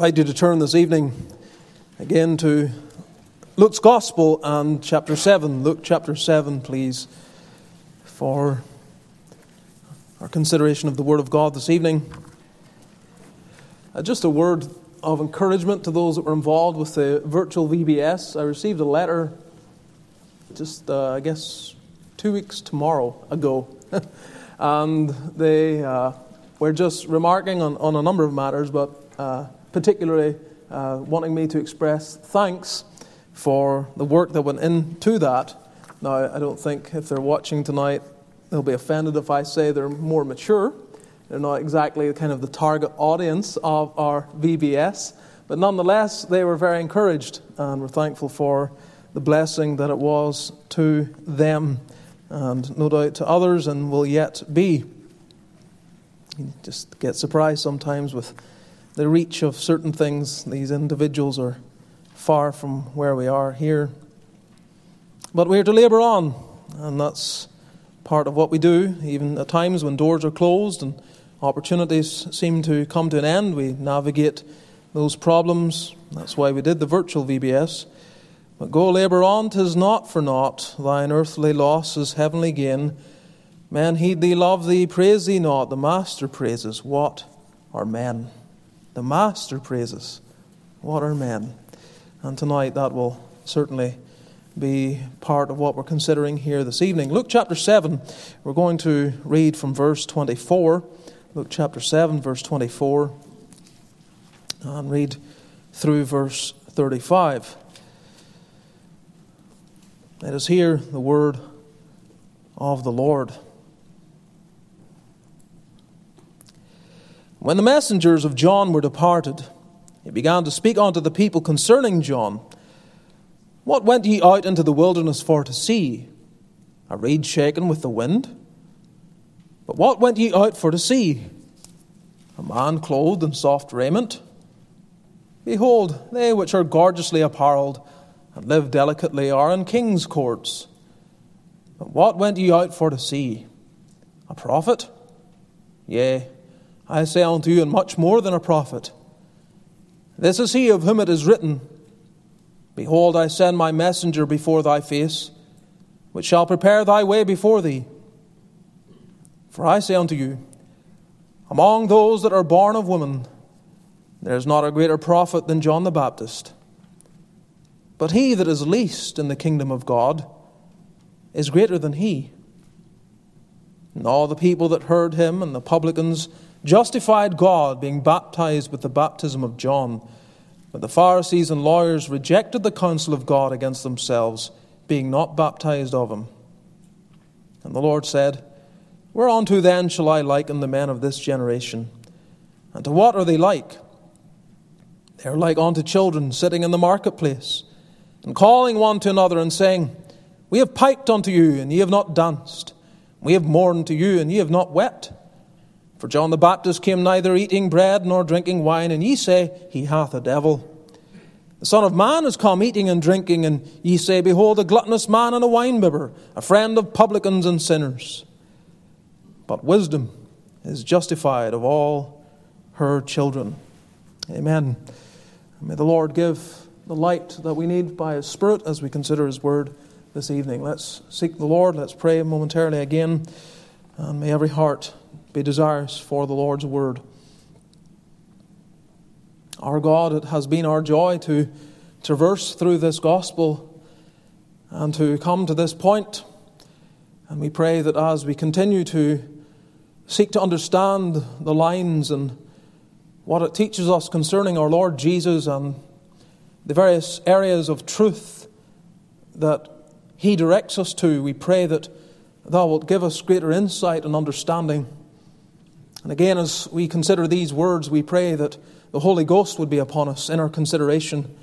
invite you to turn this evening again to Luke's Gospel and chapter 7. Luke chapter 7, please, for our consideration of the Word of God this evening. Uh, just a word of encouragement to those that were involved with the virtual VBS. I received a letter just, uh, I guess, two weeks tomorrow ago, and they uh, were just remarking on, on a number of matters, but uh, particularly uh, wanting me to express thanks for the work that went into that. Now, I don't think if they're watching tonight, they'll be offended if I say they're more mature. They're not exactly kind of the target audience of our VBS, but nonetheless, they were very encouraged and we're thankful for the blessing that it was to them and no doubt to others and will yet be. You just get surprised sometimes with the reach of certain things. These individuals are far from where we are here. But we're to labour on, and that's part of what we do. Even at times when doors are closed and opportunities seem to come to an end, we navigate those problems. That's why we did the virtual VBS. But go labour on, tis not for naught. Thine earthly loss is heavenly gain. Men heed thee, love thee, praise thee not. The Master praises. What are men? The Master praises. What are men? And tonight that will certainly be part of what we're considering here this evening. Luke chapter 7, we're going to read from verse 24. Luke chapter 7, verse 24, and read through verse 35. Let us hear the word of the Lord. When the messengers of John were departed, he began to speak unto the people concerning John. What went ye out into the wilderness for to see? A reed shaken with the wind? But what went ye out for to see? A man clothed in soft raiment? Behold, they which are gorgeously apparelled and live delicately are in king's courts. But what went ye out for to see? A prophet? Yea, I say unto you, and much more than a prophet. This is he of whom it is written, Behold, I send my messenger before thy face, which shall prepare thy way before thee. For I say unto you, among those that are born of woman, there is not a greater prophet than John the Baptist. But he that is least in the kingdom of God is greater than he. And all the people that heard him and the publicans justified God, being baptized with the baptism of John. But the Pharisees and lawyers rejected the counsel of God against themselves, being not baptized of him. And the Lord said, Whereunto then shall I liken the men of this generation? And to what are they like? They are like unto children sitting in the marketplace, and calling one to another, and saying, We have piped unto you, and ye have not danced. We have mourned to you, and ye have not wept. For John the Baptist came neither eating bread nor drinking wine, and ye say, He hath a devil. The Son of Man is come eating and drinking, and ye say, Behold, a gluttonous man and a winebibber, a friend of publicans and sinners. But wisdom is justified of all her children. Amen. May the Lord give the light that we need by His Spirit as we consider His Word this evening. Let's seek the Lord. Let's pray momentarily again. And may every heart be desirous for the Lord's Word. Our God, it has been our joy to traverse through this gospel and to come to this point. And we pray that as we continue to seek to understand the lines and what it teaches us concerning our Lord Jesus and the various areas of truth that He directs us to, we pray that Thou wilt give us greater insight and understanding. And again, as we consider these words, we pray that the Holy Ghost would be upon us in our consideration.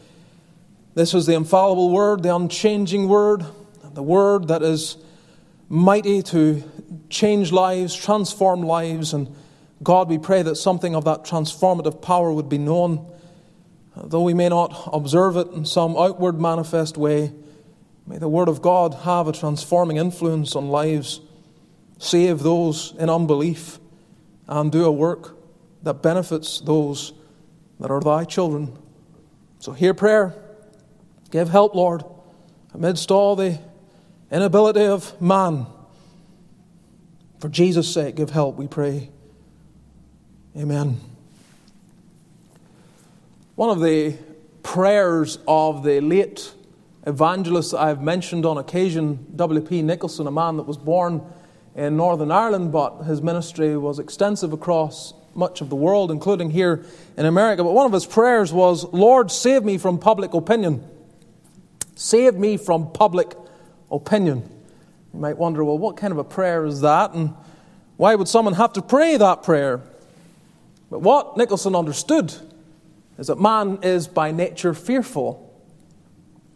This is the infallible Word, the unchanging Word, the Word that is mighty to change lives, transform lives. And God, we pray that something of that transformative power would be known. Though we may not observe it in some outward manifest way, may the Word of God have a transforming influence on lives, save those in unbelief, and do a work that benefits those that are thy children. So hear prayer. Give help, Lord, amidst all the inability of man. For Jesus' sake, give help, we pray. Amen. One of the prayers of the late evangelist I've mentioned on occasion, W.P. Nicholson, a man that was born in Northern Ireland, but his ministry was extensive across much of the world, including here in America. But one of his prayers was, Lord, save me from public opinion. Save me from public opinion. You might wonder, well, what kind of a prayer is that? And why would someone have to pray that prayer? But what Nicholson understood is that man is by nature fearful.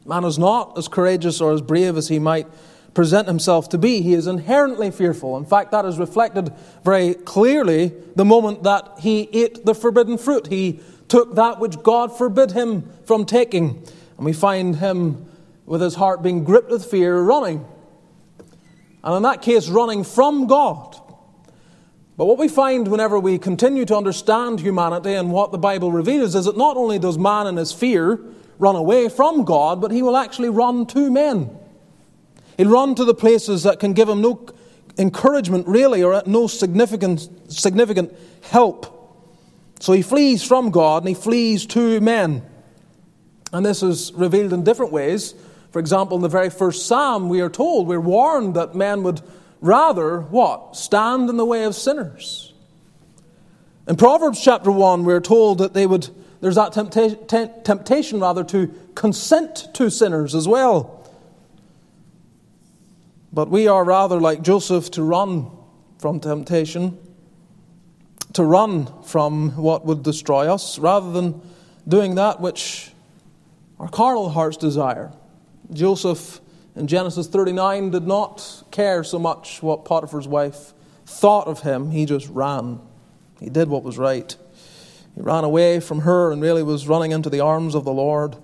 Man is not as courageous or as brave as he might present himself to be. He is inherently fearful. In fact, that is reflected very clearly the moment that he ate the forbidden fruit. He took that which God forbid him from taking. And we find him with his heart being gripped with fear, running. And in that case, running from God. But what we find whenever we continue to understand humanity and what the Bible reveals is that not only does man in his fear run away from God, but he will actually run to men. He'll run to the places that can give him no encouragement, really, or no significant, significant help. So he flees from God and he flees to men. And this is revealed in different ways. For example, in the very first psalm, we are told, we're warned that men would rather what? Stand in the way of sinners. In Proverbs chapter 1, we're told that they would, there's that temptation, temptation rather to consent to sinners as well. But we are rather like Joseph to run from temptation, to run from what would destroy us, rather than doing that which our carnal hearts desire. Joseph in Genesis 39 did not care so much what Potiphar's wife thought of him, he just ran. He did what was right. He ran away from her and really was running into the arms of the Lord.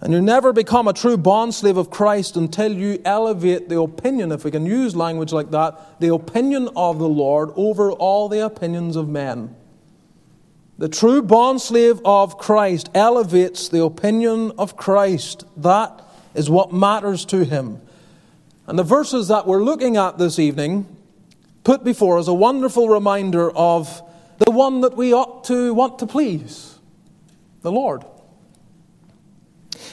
And you never become a true bondslave of Christ until you elevate the opinion, if we can use language like that, the opinion of the Lord over all the opinions of men. The true bondslave of Christ elevates the opinion of Christ. That is what matters to him. And the verses that we're looking at this evening put before us a wonderful reminder of the one that we ought to want to please the Lord.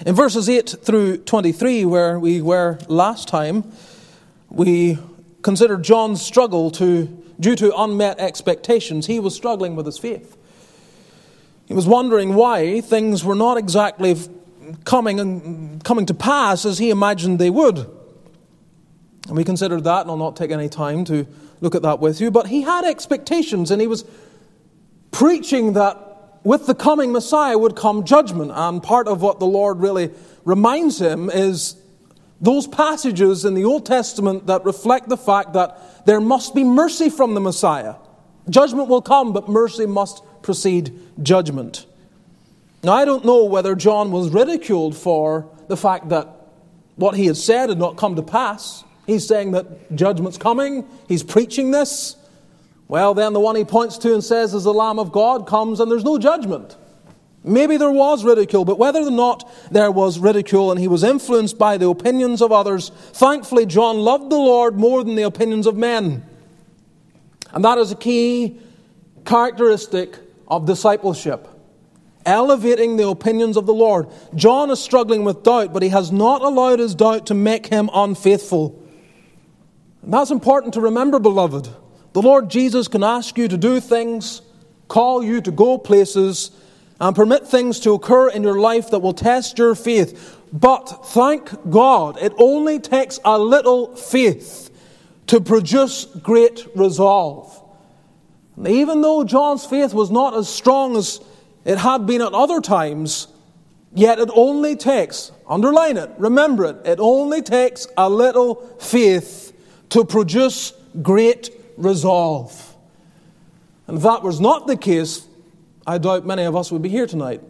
In verses 8 through 23, where we were last time, we considered John's struggle to, due to unmet expectations. He was struggling with his faith. He was wondering why things were not exactly coming, and coming to pass as he imagined they would. And we considered that, and I'll not take any time to look at that with you. But he had expectations, and he was preaching that with the coming Messiah would come judgment. And part of what the Lord really reminds him is those passages in the Old Testament that reflect the fact that there must be mercy from the Messiah. Judgment will come, but mercy must precede judgment. Now, I don't know whether John was ridiculed for the fact that what he had said had not come to pass. He's saying that judgment's coming, he's preaching this. Well, then the one he points to and says is the Lamb of God comes and there's no judgment. Maybe there was ridicule, but whether or not there was ridicule and he was influenced by the opinions of others, thankfully John loved the Lord more than the opinions of men. And that is a key characteristic of discipleship. Elevating the opinions of the Lord. John is struggling with doubt, but he has not allowed his doubt to make him unfaithful. And that's important to remember, beloved. The Lord Jesus can ask you to do things, call you to go places, and permit things to occur in your life that will test your faith. But thank God, it only takes a little faith to produce great resolve. And even though John's faith was not as strong as it had been at other times, yet it only takes, underline it, remember it, it only takes a little faith to produce great resolve. And if that was not the case, I doubt many of us would be here tonight.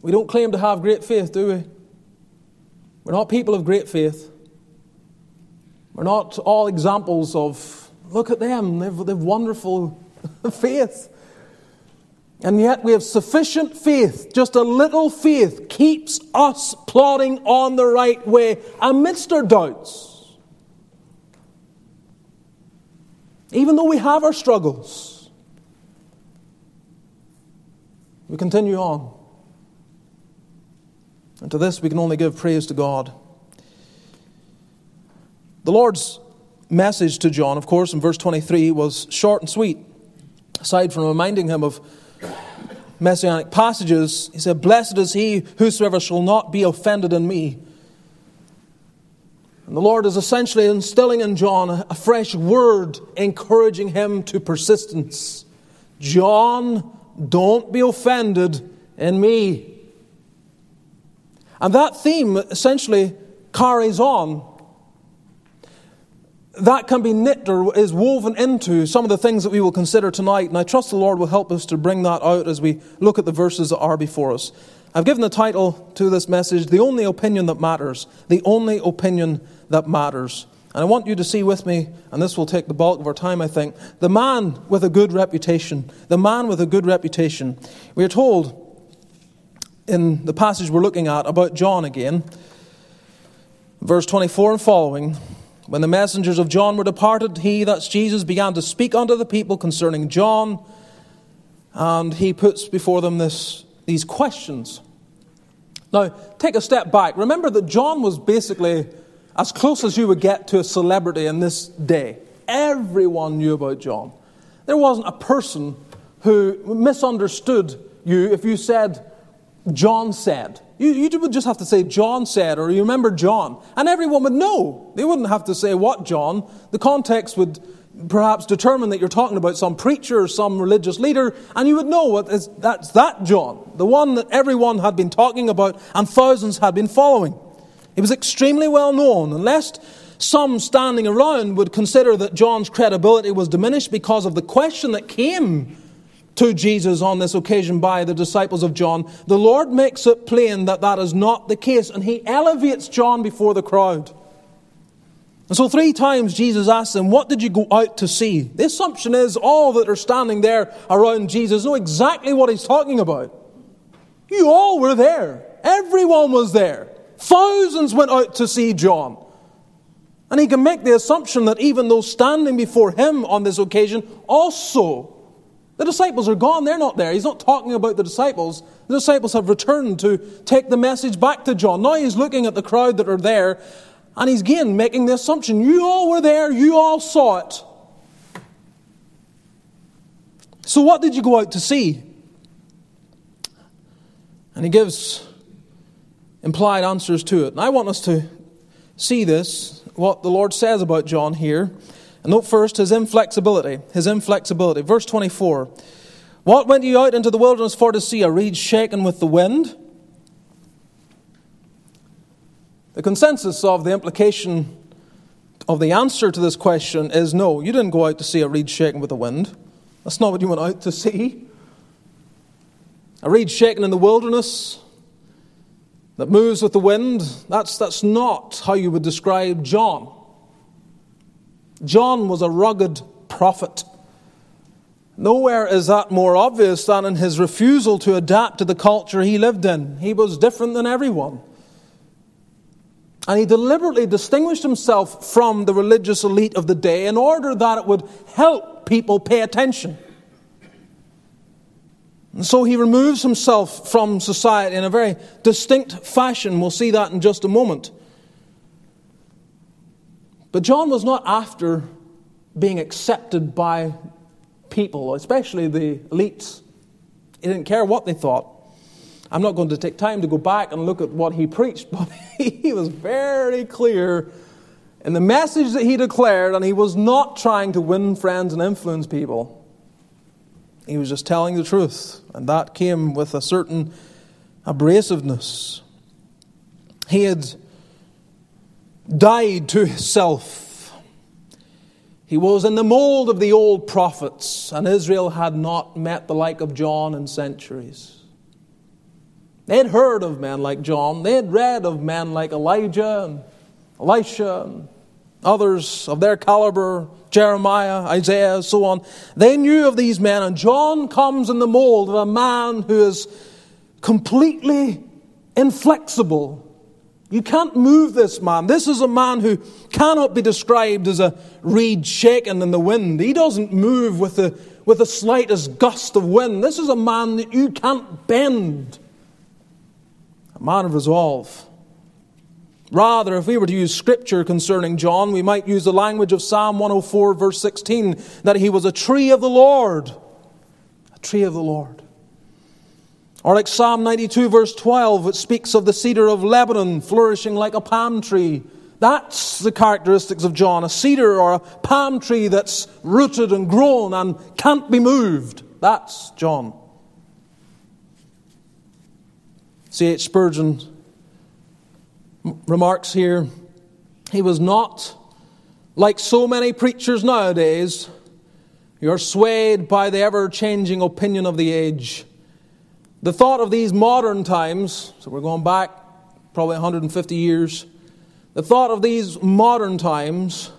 We don't claim to have great faith, do we? We're not people of great faith. We're not all examples of, look at them, they've, they've wonderful faith. And yet we have sufficient faith, just a little faith keeps us plodding on the right way amidst our doubts. Even though we have our struggles, we continue on. And to this we can only give praise to God. The Lord's message to John, of course, in verse 23 was short and sweet. Aside from reminding him of messianic passages, he said, Blessed is he whosoever shall not be offended in me. And the Lord is essentially instilling in John a fresh word, encouraging him to persistence. John, don't be offended in me. And that theme essentially carries on. That can be knit or is woven into some of the things that we will consider tonight. And I trust the Lord will help us to bring that out as we look at the verses that are before us. I've given the title to this message, The Only Opinion That Matters. The Only Opinion That Matters. And I want you to see with me, and this will take the bulk of our time, I think, the man with a good reputation. The man with a good reputation. We are told in the passage we're looking at about John again, verse 24 and following. When the messengers of John were departed, he, that's Jesus, began to speak unto the people concerning John, and he puts before them this, these questions. Now, take a step back. Remember that John was basically as close as you would get to a celebrity in this day. Everyone knew about John. There wasn't a person who misunderstood you if you said, John said. You, you would just have to say John said, or you remember John. And everyone would know. They wouldn't have to say what John. The context would perhaps determine that you're talking about some preacher or some religious leader, and you would know what is, that's that John, the one that everyone had been talking about and thousands had been following. He was extremely well known, and lest some standing around would consider that John's credibility was diminished because of the question that came to Jesus on this occasion by the disciples of John, the Lord makes it plain that that is not the case, and he elevates John before the crowd. And so, three times Jesus asks them, What did you go out to see? The assumption is all that are standing there around Jesus know exactly what he's talking about. You all were there, everyone was there. Thousands went out to see John. And he can make the assumption that even those standing before him on this occasion also the disciples are gone, they're not there. He's not talking about the disciples. The disciples have returned to take the message back to John. Now he's looking at the crowd that are there, and he's again making the assumption you all were there, you all saw it. So, what did you go out to see? And he gives implied answers to it. And I want us to see this, what the Lord says about John here. And note first his inflexibility. His inflexibility. Verse 24. What went you out into the wilderness for to see? A reed shaken with the wind? The consensus of the implication of the answer to this question is no, you didn't go out to see a reed shaken with the wind. That's not what you went out to see. A reed shaken in the wilderness that moves with the wind, that's, that's not how you would describe John. John was a rugged prophet. Nowhere is that more obvious than in his refusal to adapt to the culture he lived in. He was different than everyone. And he deliberately distinguished himself from the religious elite of the day in order that it would help people pay attention. And so he removes himself from society in a very distinct fashion. We'll see that in just a moment. But John was not after being accepted by people, especially the elites. He didn't care what they thought. I'm not going to take time to go back and look at what he preached, but he was very clear in the message that he declared, and he was not trying to win friends and influence people. He was just telling the truth, and that came with a certain abrasiveness. He had died to himself. He was in the mold of the old prophets, and Israel had not met the like of John in centuries. They had heard of men like John, they had read of men like Elijah and Elisha and others of their caliber, Jeremiah, Isaiah, so on. They knew of these men, and John comes in the mold of a man who is completely inflexible. You can't move this man. This is a man who cannot be described as a reed shaken in the wind. He doesn't move with the, with the slightest gust of wind. This is a man that you can't bend. Man of resolve. Rather, if we were to use scripture concerning John, we might use the language of Psalm 104, verse 16, that he was a tree of the Lord. A tree of the Lord. Or like Psalm 92, verse 12, it speaks of the cedar of Lebanon flourishing like a palm tree. That's the characteristics of John a cedar or a palm tree that's rooted and grown and can't be moved. That's John. C.H. Spurgeon remarks here he was not like so many preachers nowadays who are swayed by the ever changing opinion of the age. The thought of these modern times, so we're going back probably 150 years, the thought of these modern times,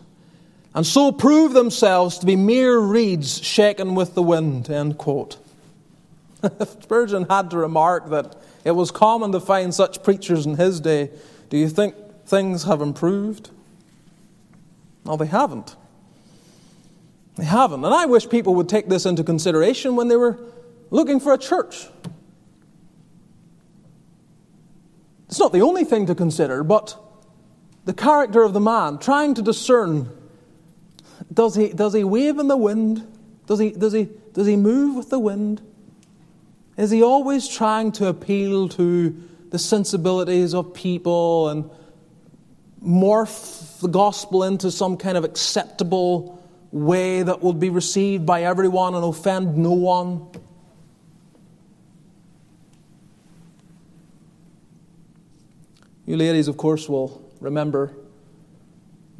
and so prove themselves to be mere reeds shaken with the wind, end quote. Spurgeon had to remark that it was common to find such preachers in his day. Do you think things have improved? No, they haven't. They haven't. And I wish people would take this into consideration when they were looking for a church. It's not the only thing to consider, but the character of the man, trying to discern does he, does he wave in the wind? Does he, does, he, does he move with the wind? Is he always trying to appeal to the sensibilities of people and morph the gospel into some kind of acceptable way that will be received by everyone and offend no one? You ladies, of course, will remember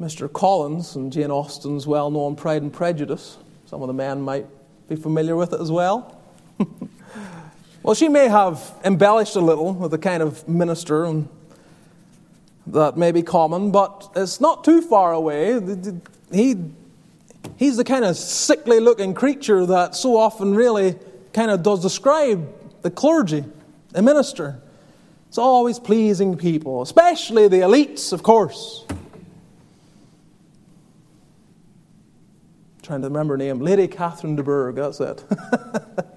Mr. Collins and Jane Austen's well known Pride and Prejudice. Some of the men might be familiar with it as well. Well, she may have embellished a little with the kind of minister and that may be common, but it's not too far away. He, he's the kind of sickly looking creature that so often really kind of does describe the clergy, the minister. It's always pleasing people, especially the elites, of course. trying to remember her name. Lady Catherine de Bourgh, that's it.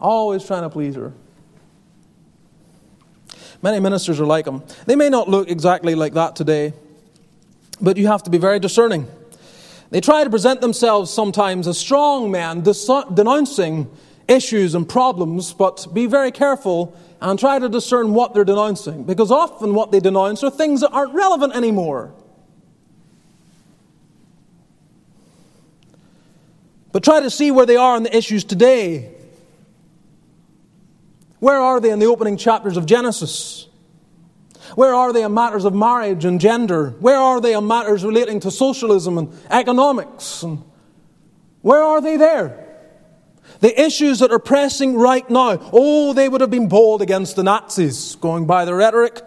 always trying to please her. Many ministers are like them. They may not look exactly like that today, but you have to be very discerning. They try to present themselves sometimes as strong men, denouncing issues and problems, but be very careful and try to discern what they're denouncing, because often what they denounce are things that aren't relevant anymore. But try to see where they are on the issues today. Where are they in the opening chapters of Genesis? Where are they in matters of marriage and gender? Where are they in matters relating to socialism and economics? And where are they there? The issues that are pressing right now, oh, they would have been bold against the Nazis, going by the rhetoric.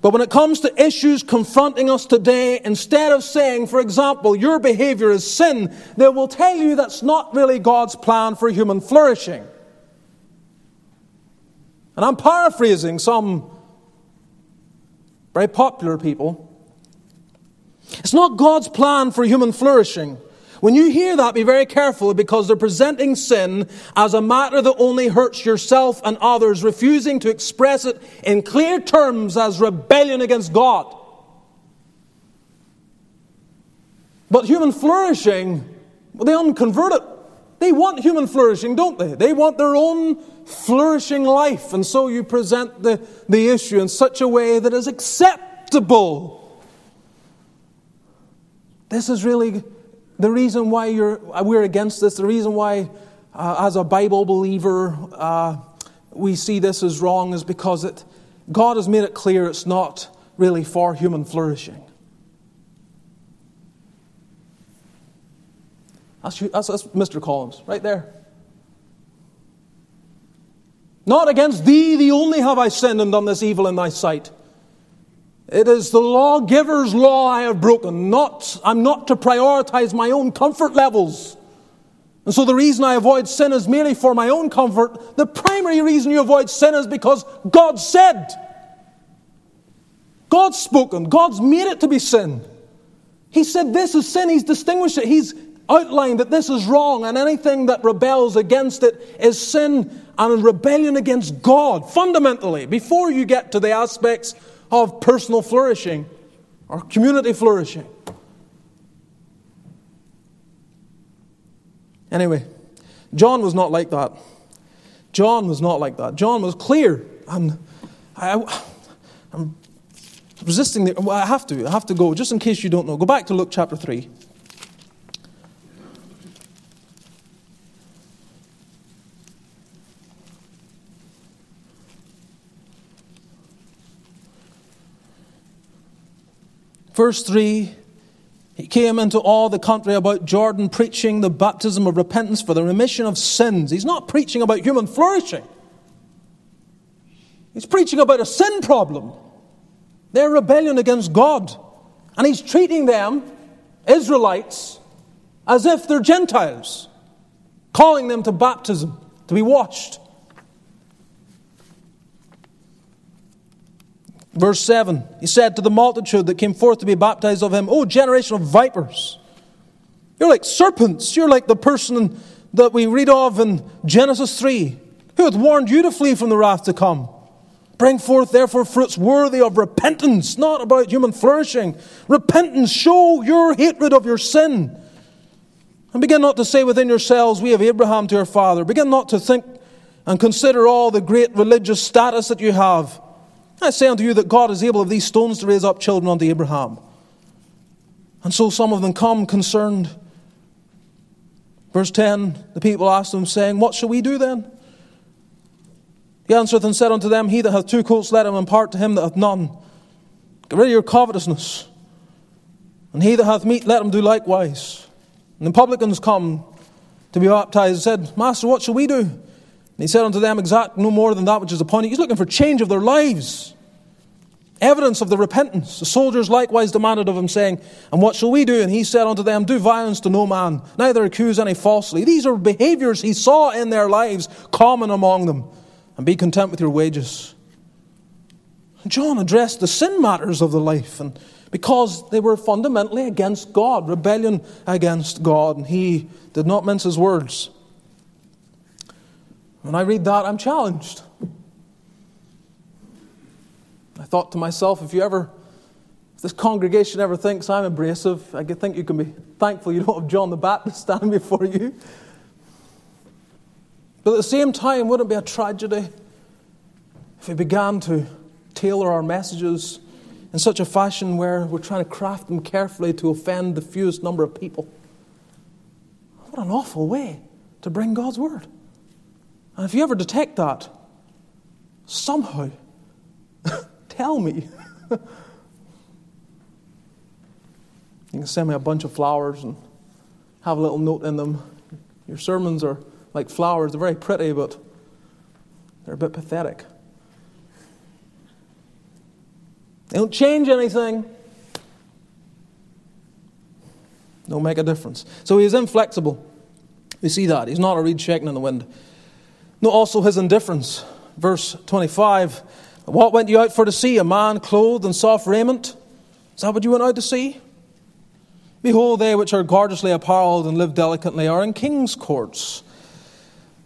But when it comes to issues confronting us today, instead of saying, for example, your behavior is sin, they will tell you that's not really God's plan for human flourishing. And I'm paraphrasing some very popular people. It's not God's plan for human flourishing. When you hear that, be very careful because they're presenting sin as a matter that only hurts yourself and others, refusing to express it in clear terms as rebellion against God. But human flourishing, well, the unconverted, they want human flourishing, don't they? They want their own flourishing life. And so you present the, the issue in such a way that is acceptable. This is really the reason why you're, we're against this, the reason why, uh, as a Bible believer, uh, we see this as wrong is because it, God has made it clear it's not really for human flourishing. That's, that's, that's Mr. Collins, right there. Not against thee, the only have I sinned and done this evil in thy sight. It is the lawgiver's law I have broken. Not, I'm not to prioritize my own comfort levels. And so the reason I avoid sin is merely for my own comfort. The primary reason you avoid sin is because God said. God's spoken. God's made it to be sin. He said this is sin. He's distinguished it. He's outlined that this is wrong, and anything that rebels against it is sin and rebellion against God, fundamentally, before you get to the aspects of personal flourishing or community flourishing. Anyway, John was not like that. John was not like that. John was clear. And I, am resisting the. Well, I have to. I have to go, just in case you don't know. Go back to Luke chapter 3. Verse 3 He came into all the country about Jordan, preaching the baptism of repentance for the remission of sins. He's not preaching about human flourishing, he's preaching about a sin problem, their rebellion against God. And he's treating them, Israelites, as if they're Gentiles, calling them to baptism, to be washed. Verse 7 He said to the multitude that came forth to be baptized of him, O generation of vipers, you're like serpents. You're like the person that we read of in Genesis 3, who hath warned you to flee from the wrath to come. Bring forth, therefore, fruits worthy of repentance, not about human flourishing. Repentance, show your hatred of your sin. And begin not to say within yourselves, We have Abraham to our father. Begin not to think and consider all the great religious status that you have. I say unto you that God is able of these stones to raise up children unto Abraham. And so some of them come concerned. Verse 10 the people asked him, saying, What shall we do then? He answered and said unto them, He that hath two coats, let him impart to him that hath none. Get rid of your covetousness. And he that hath meat, let him do likewise. And the publicans come to be baptized and said, Master, what shall we do? And he said unto them, Exact no more than that which is upon you. He's looking for change of their lives, evidence of the repentance. The soldiers likewise demanded of him, saying, And what shall we do? And he said unto them, Do violence to no man, neither accuse any falsely. These are behaviors he saw in their lives common among them, and be content with your wages. John addressed the sin matters of the life, and because they were fundamentally against God, rebellion against God, and he did not mince his words. When I read that, I'm challenged. I thought to myself, if you ever, if this congregation ever thinks I'm abrasive, I think you can be thankful you don't have John the Baptist standing before you. But at the same time, wouldn't it be a tragedy if we began to tailor our messages in such a fashion where we're trying to craft them carefully to offend the fewest number of people? What an awful way to bring God's word. And if you ever detect that, somehow tell me. you can send me a bunch of flowers and have a little note in them. Your sermons are like flowers, they're very pretty, but they're a bit pathetic. They don't change anything. Don't make a difference. So he is inflexible. We see that. He's not a reed shaking in the wind. Note also his indifference. Verse 25 What went you out for to see? A man clothed in soft raiment? Is that what you went out to see? Behold, they which are gorgeously apparelled and live delicately are in king's courts.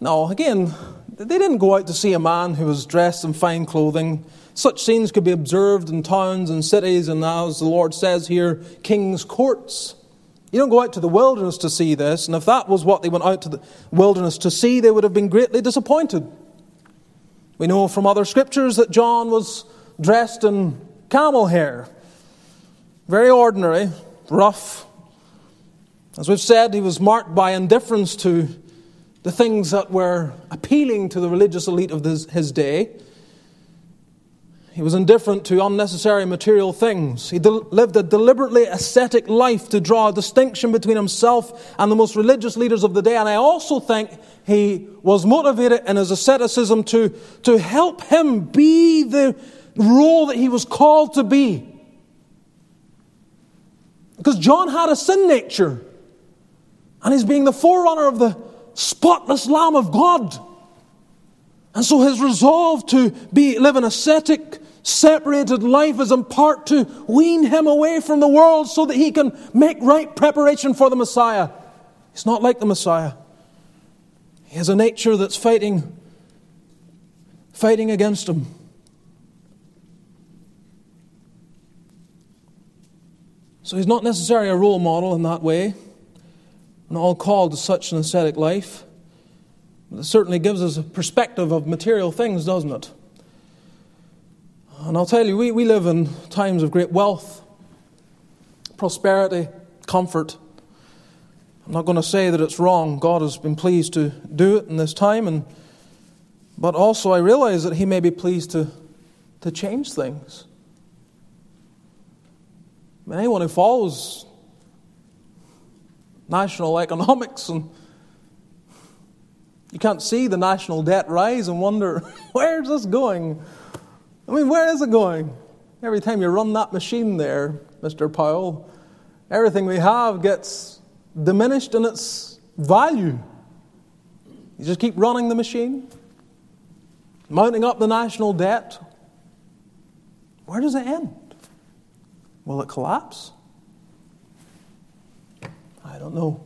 Now, again, they didn't go out to see a man who was dressed in fine clothing. Such scenes could be observed in towns and cities, and as the Lord says here, king's courts. You don't go out to the wilderness to see this, and if that was what they went out to the wilderness to see, they would have been greatly disappointed. We know from other scriptures that John was dressed in camel hair. Very ordinary, rough. As we've said, he was marked by indifference to the things that were appealing to the religious elite of his day. He was indifferent to unnecessary material things. He lived a deliberately ascetic life to draw a distinction between himself and the most religious leaders of the day. And I also think he was motivated in his asceticism to, to help him be the role that he was called to be. Because John had a sin nature. And he's being the forerunner of the spotless Lamb of God. And so his resolve to be, live an ascetic, separated life is in part to wean him away from the world so that he can make right preparation for the Messiah. He's not like the Messiah. He has a nature that's fighting, fighting against him. So he's not necessarily a role model in that way. We're not all called to such an ascetic life. But it certainly gives us a perspective of material things, doesn't it? And I'll tell you, we, we live in times of great wealth, prosperity, comfort. I'm not going to say that it's wrong. God has been pleased to do it in this time, and, but also I realize that He may be pleased to, to change things. I mean, Anyone who follows national economics and you can't see the national debt rise and wonder, where's this going? I mean, where is it going? Every time you run that machine there, Mr. Powell, everything we have gets diminished in its value. You just keep running the machine, mounting up the national debt. Where does it end? Will it collapse? I don't know.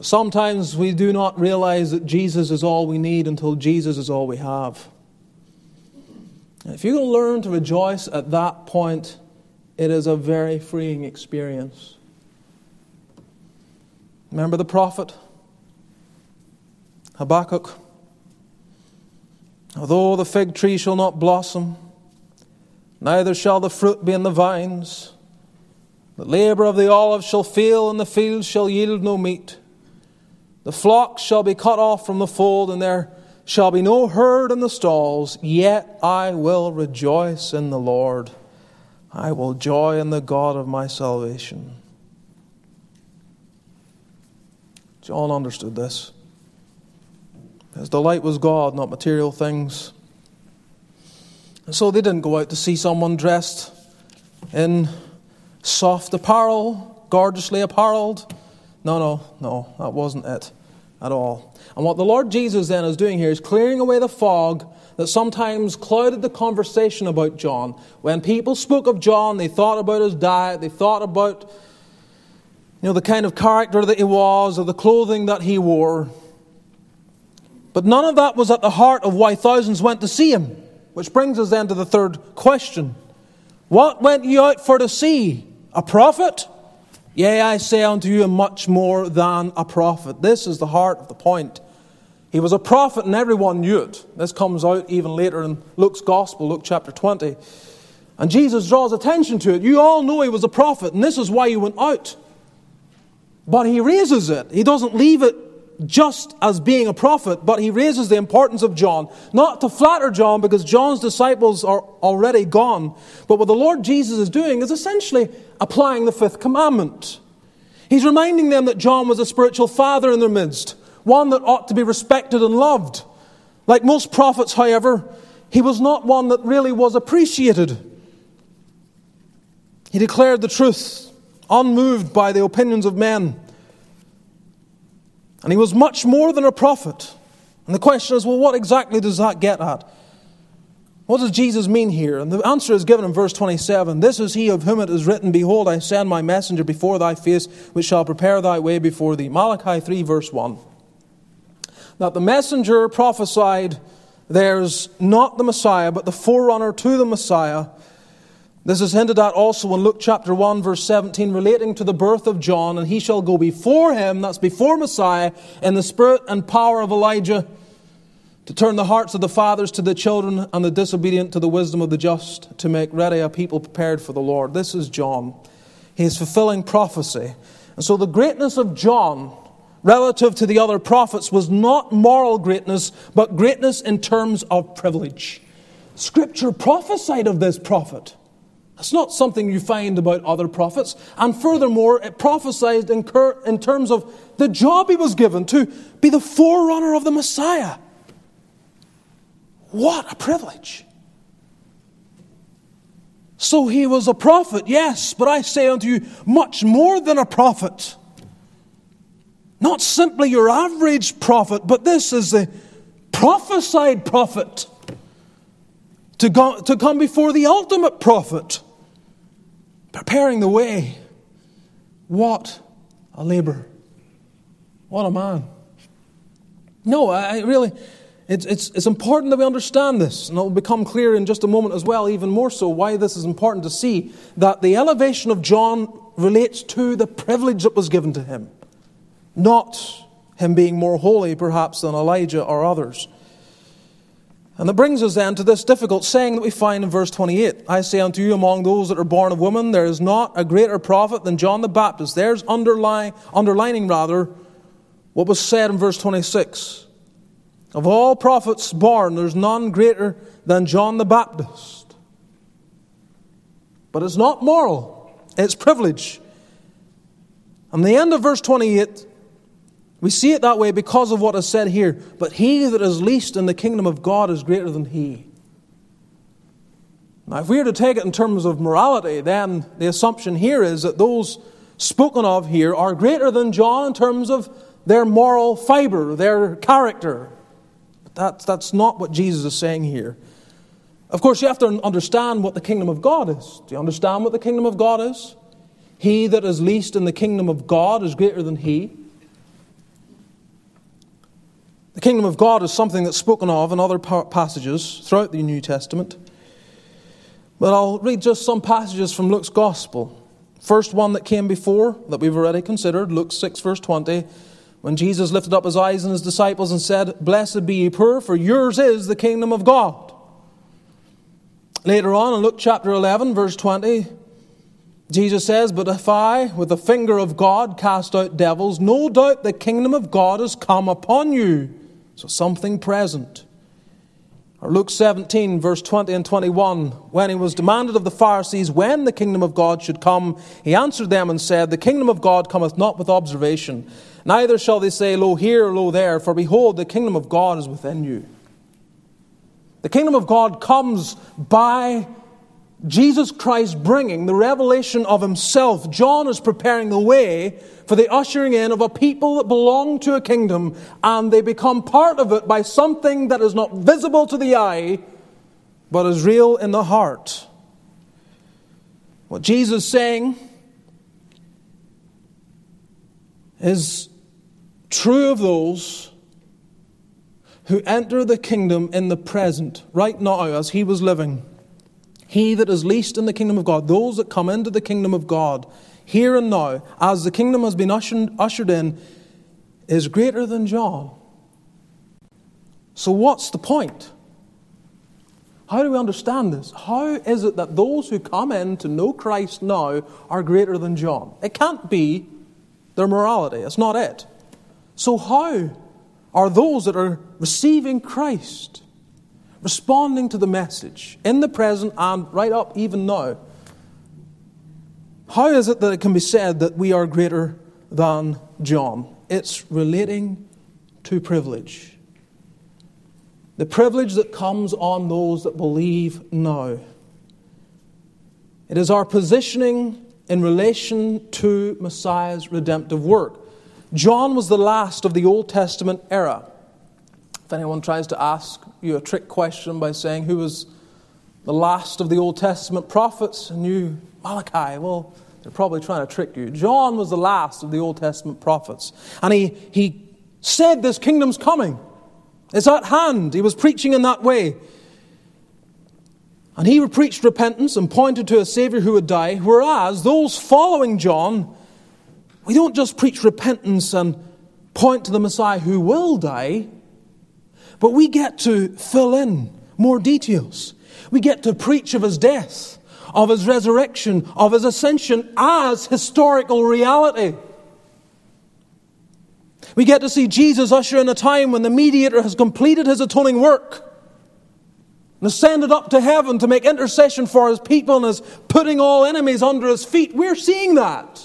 Sometimes we do not realize that Jesus is all we need until Jesus is all we have. If you can learn to rejoice at that point, it is a very freeing experience. Remember the prophet Habakkuk? Although the fig tree shall not blossom, neither shall the fruit be in the vines, the labor of the olive shall fail, and the fields shall yield no meat. The flocks shall be cut off from the fold, and there shall be no herd in the stalls. Yet I will rejoice in the Lord. I will joy in the God of my salvation. John understood this. His delight was God, not material things. And so they didn't go out to see someone dressed in soft apparel, gorgeously apparelled. No, no, no, that wasn't it at all. And what the Lord Jesus then is doing here is clearing away the fog that sometimes clouded the conversation about John. When people spoke of John, they thought about his diet, they thought about you know, the kind of character that he was, or the clothing that he wore. But none of that was at the heart of why thousands went to see him. Which brings us then to the third question What went you out for to see? A prophet? Yea, I say unto you, much more than a prophet. This is the heart of the point. He was a prophet and everyone knew it. This comes out even later in Luke's Gospel, Luke chapter 20. And Jesus draws attention to it. You all know he was a prophet, and this is why he went out. But he raises it. He doesn't leave it just as being a prophet, but he raises the importance of John. Not to flatter John, because John's disciples are already gone. But what the Lord Jesus is doing is essentially applying the fifth commandment. He's reminding them that John was a spiritual father in their midst, one that ought to be respected and loved. Like most prophets, however, he was not one that really was appreciated. He declared the truth, unmoved by the opinions of men. And he was much more than a prophet. And the question is well, what exactly does that get at? What does Jesus mean here? And the answer is given in verse 27 This is he of whom it is written, Behold, I send my messenger before thy face, which shall prepare thy way before thee. Malachi 3, verse 1. That the messenger prophesied there's not the Messiah, but the forerunner to the Messiah this is hinted at also in Luke chapter 1, verse 17, relating to the birth of John, and he shall go before him, that's before Messiah, in the spirit and power of Elijah, to turn the hearts of the fathers to the children, and the disobedient to the wisdom of the just, to make ready a people prepared for the Lord. This is John. He is fulfilling prophecy. And so the greatness of John, relative to the other prophets, was not moral greatness, but greatness in terms of privilege. Scripture prophesied of this prophet. That's not something you find about other prophets. And furthermore, it prophesied in, cur- in terms of the job he was given to be the forerunner of the Messiah. What a privilege. So he was a prophet, yes, but I say unto you, much more than a prophet. Not simply your average prophet, but this is the prophesied prophet to, go, to come before the ultimate prophet, preparing the way. What a labor. What a man. No, I really, it's, it's, it's important that we understand this, and it will become clear in just a moment as well, even more so, why this is important to see that the elevation of John relates to the privilege that was given to him, not him being more holy, perhaps, than Elijah or others. And that brings us then to this difficult saying that we find in verse 28 I say unto you, among those that are born of women, there is not a greater prophet than John the Baptist. There's underlying, underlining, rather, what was said in verse 26. Of all prophets born, there's none greater than John the Baptist. But it's not moral, it's privilege. And the end of verse 28, we see it that way because of what is said here. But he that is least in the kingdom of God is greater than he. Now, if we are to take it in terms of morality, then the assumption here is that those spoken of here are greater than John in terms of their moral fiber, their character. But That's, that's not what Jesus is saying here. Of course, you have to understand what the kingdom of God is. Do you understand what the kingdom of God is? He that is least in the kingdom of God is greater than he. The kingdom of God is something that's spoken of in other passages throughout the New Testament. But I'll read just some passages from Luke's Gospel. First one that came before, that we've already considered, Luke 6, verse 20. When Jesus lifted up his eyes on his disciples and said, Blessed be ye poor, for yours is the kingdom of God. Later on in Luke chapter 11, verse 20, Jesus says, But if I, with the finger of God, cast out devils, no doubt the kingdom of God has come upon you. So something present. Or Luke 17, verse 20 and 21, when he was demanded of the Pharisees when the kingdom of God should come, he answered them and said, The kingdom of God cometh not with observation. Neither shall they say, Lo here, lo there, for behold, the kingdom of God is within you. The kingdom of God comes by Jesus Christ bringing the revelation of himself. John is preparing the way for the ushering in of a people that belong to a kingdom, and they become part of it by something that is not visible to the eye, but is real in the heart. What Jesus is saying is True of those who enter the kingdom in the present, right now, as he was living. He that is least in the kingdom of God, those that come into the kingdom of God, here and now, as the kingdom has been ushered in, is greater than John. So, what's the point? How do we understand this? How is it that those who come in to know Christ now are greater than John? It can't be their morality. It's not it. So, how are those that are receiving Christ responding to the message in the present and right up even now? How is it that it can be said that we are greater than John? It's relating to privilege. The privilege that comes on those that believe now. It is our positioning in relation to Messiah's redemptive work. John was the last of the Old Testament era. If anyone tries to ask you a trick question by saying who was the last of the Old Testament prophets, and you, Malachi, well, they're probably trying to trick you. John was the last of the Old Testament prophets. And he, he said, This kingdom's coming. It's at hand. He was preaching in that way. And he preached repentance and pointed to a Savior who would die, whereas those following John we don't just preach repentance and point to the Messiah who will die, but we get to fill in more details. We get to preach of his death, of his resurrection, of his ascension as historical reality. We get to see Jesus usher in a time when the mediator has completed his atoning work and ascended up to heaven to make intercession for his people and is putting all enemies under his feet. We're seeing that.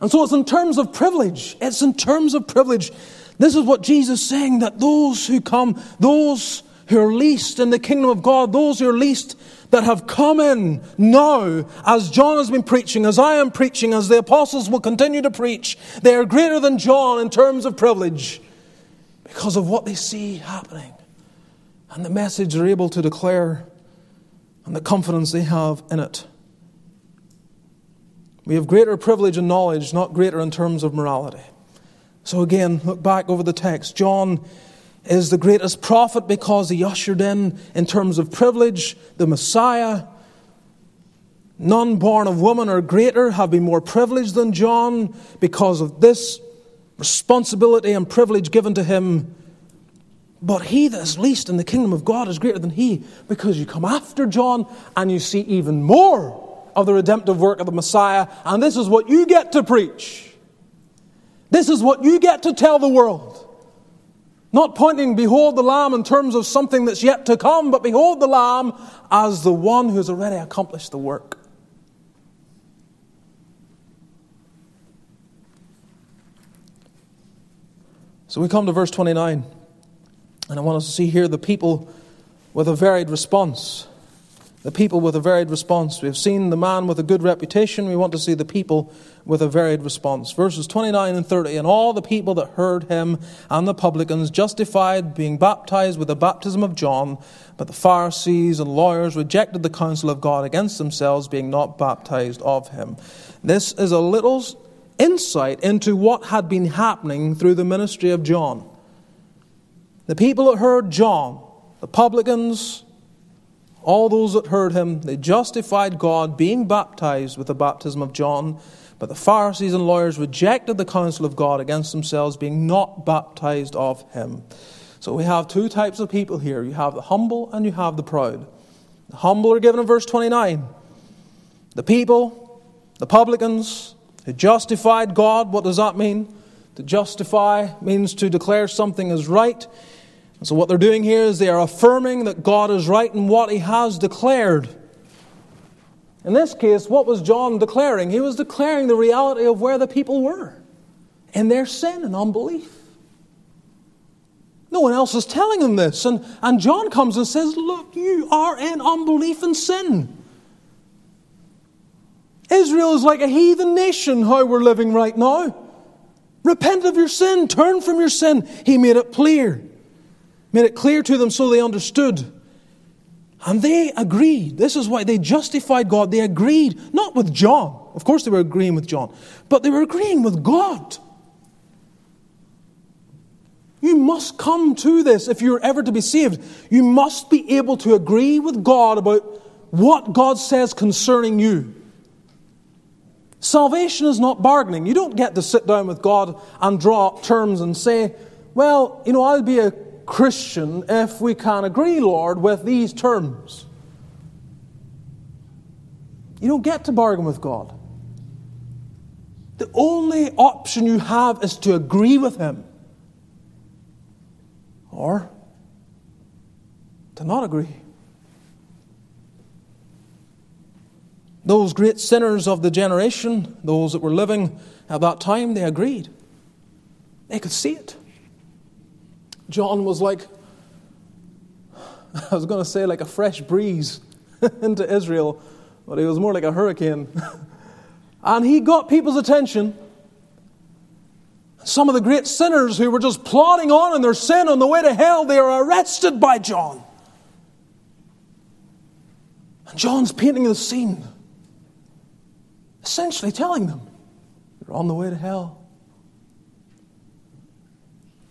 And so it's in terms of privilege. It's in terms of privilege. This is what Jesus is saying that those who come, those who are least in the kingdom of God, those who are least that have come in now, as John has been preaching, as I am preaching, as the apostles will continue to preach, they are greater than John in terms of privilege because of what they see happening and the message they're able to declare and the confidence they have in it. We have greater privilege and knowledge, not greater in terms of morality. So again, look back over the text. John is the greatest prophet because he ushered in, in terms of privilege, the Messiah. None born of woman or greater have been more privileged than John because of this responsibility and privilege given to him. But he that is least in the kingdom of God is greater than he because you come after John and you see even more of the redemptive work of the Messiah, and this is what you get to preach. This is what you get to tell the world. Not pointing, behold the Lamb, in terms of something that's yet to come, but behold the Lamb as the one who has already accomplished the work. So we come to verse 29, and I want us to see here the people with a varied response the people with a varied response. We have seen the man with a good reputation. We want to see the people with a varied response. Verses 29 and 30 And all the people that heard him and the publicans justified being baptized with the baptism of John, but the Pharisees and lawyers rejected the counsel of God against themselves, being not baptized of him. This is a little insight into what had been happening through the ministry of John. The people that heard John, the publicans, all those that heard him, they justified God being baptized with the baptism of John. But the Pharisees and lawyers rejected the counsel of God against themselves, being not baptized of him. So we have two types of people here you have the humble and you have the proud. The humble are given in verse 29. The people, the publicans, who justified God. What does that mean? To justify means to declare something as right and so, what they're doing here is they are affirming that God is right in what he has declared. In this case, what was John declaring? He was declaring the reality of where the people were in their sin and unbelief. No one else is telling them this. And, and John comes and says, Look, you are in unbelief and sin. Israel is like a heathen nation, how we're living right now. Repent of your sin, turn from your sin. He made it clear made it clear to them so they understood. And they agreed. This is why they justified God. They agreed, not with John. Of course, they were agreeing with John, but they were agreeing with God. You must come to this if you're ever to be saved. You must be able to agree with God about what God says concerning you. Salvation is not bargaining. You don't get to sit down with God and draw up terms and say, well, you know, I'll be a Christian if we can agree, Lord, with these terms. You don't get to bargain with God. The only option you have is to agree with Him or to not agree. Those great sinners of the generation, those that were living at that time, they agreed. They could see it. John was like, I was going to say like a fresh breeze into Israel, but he was more like a hurricane. and he got people's attention. Some of the great sinners who were just plodding on in their sin on the way to hell, they are arrested by John. And John's painting the scene, essentially telling them, You're on the way to hell.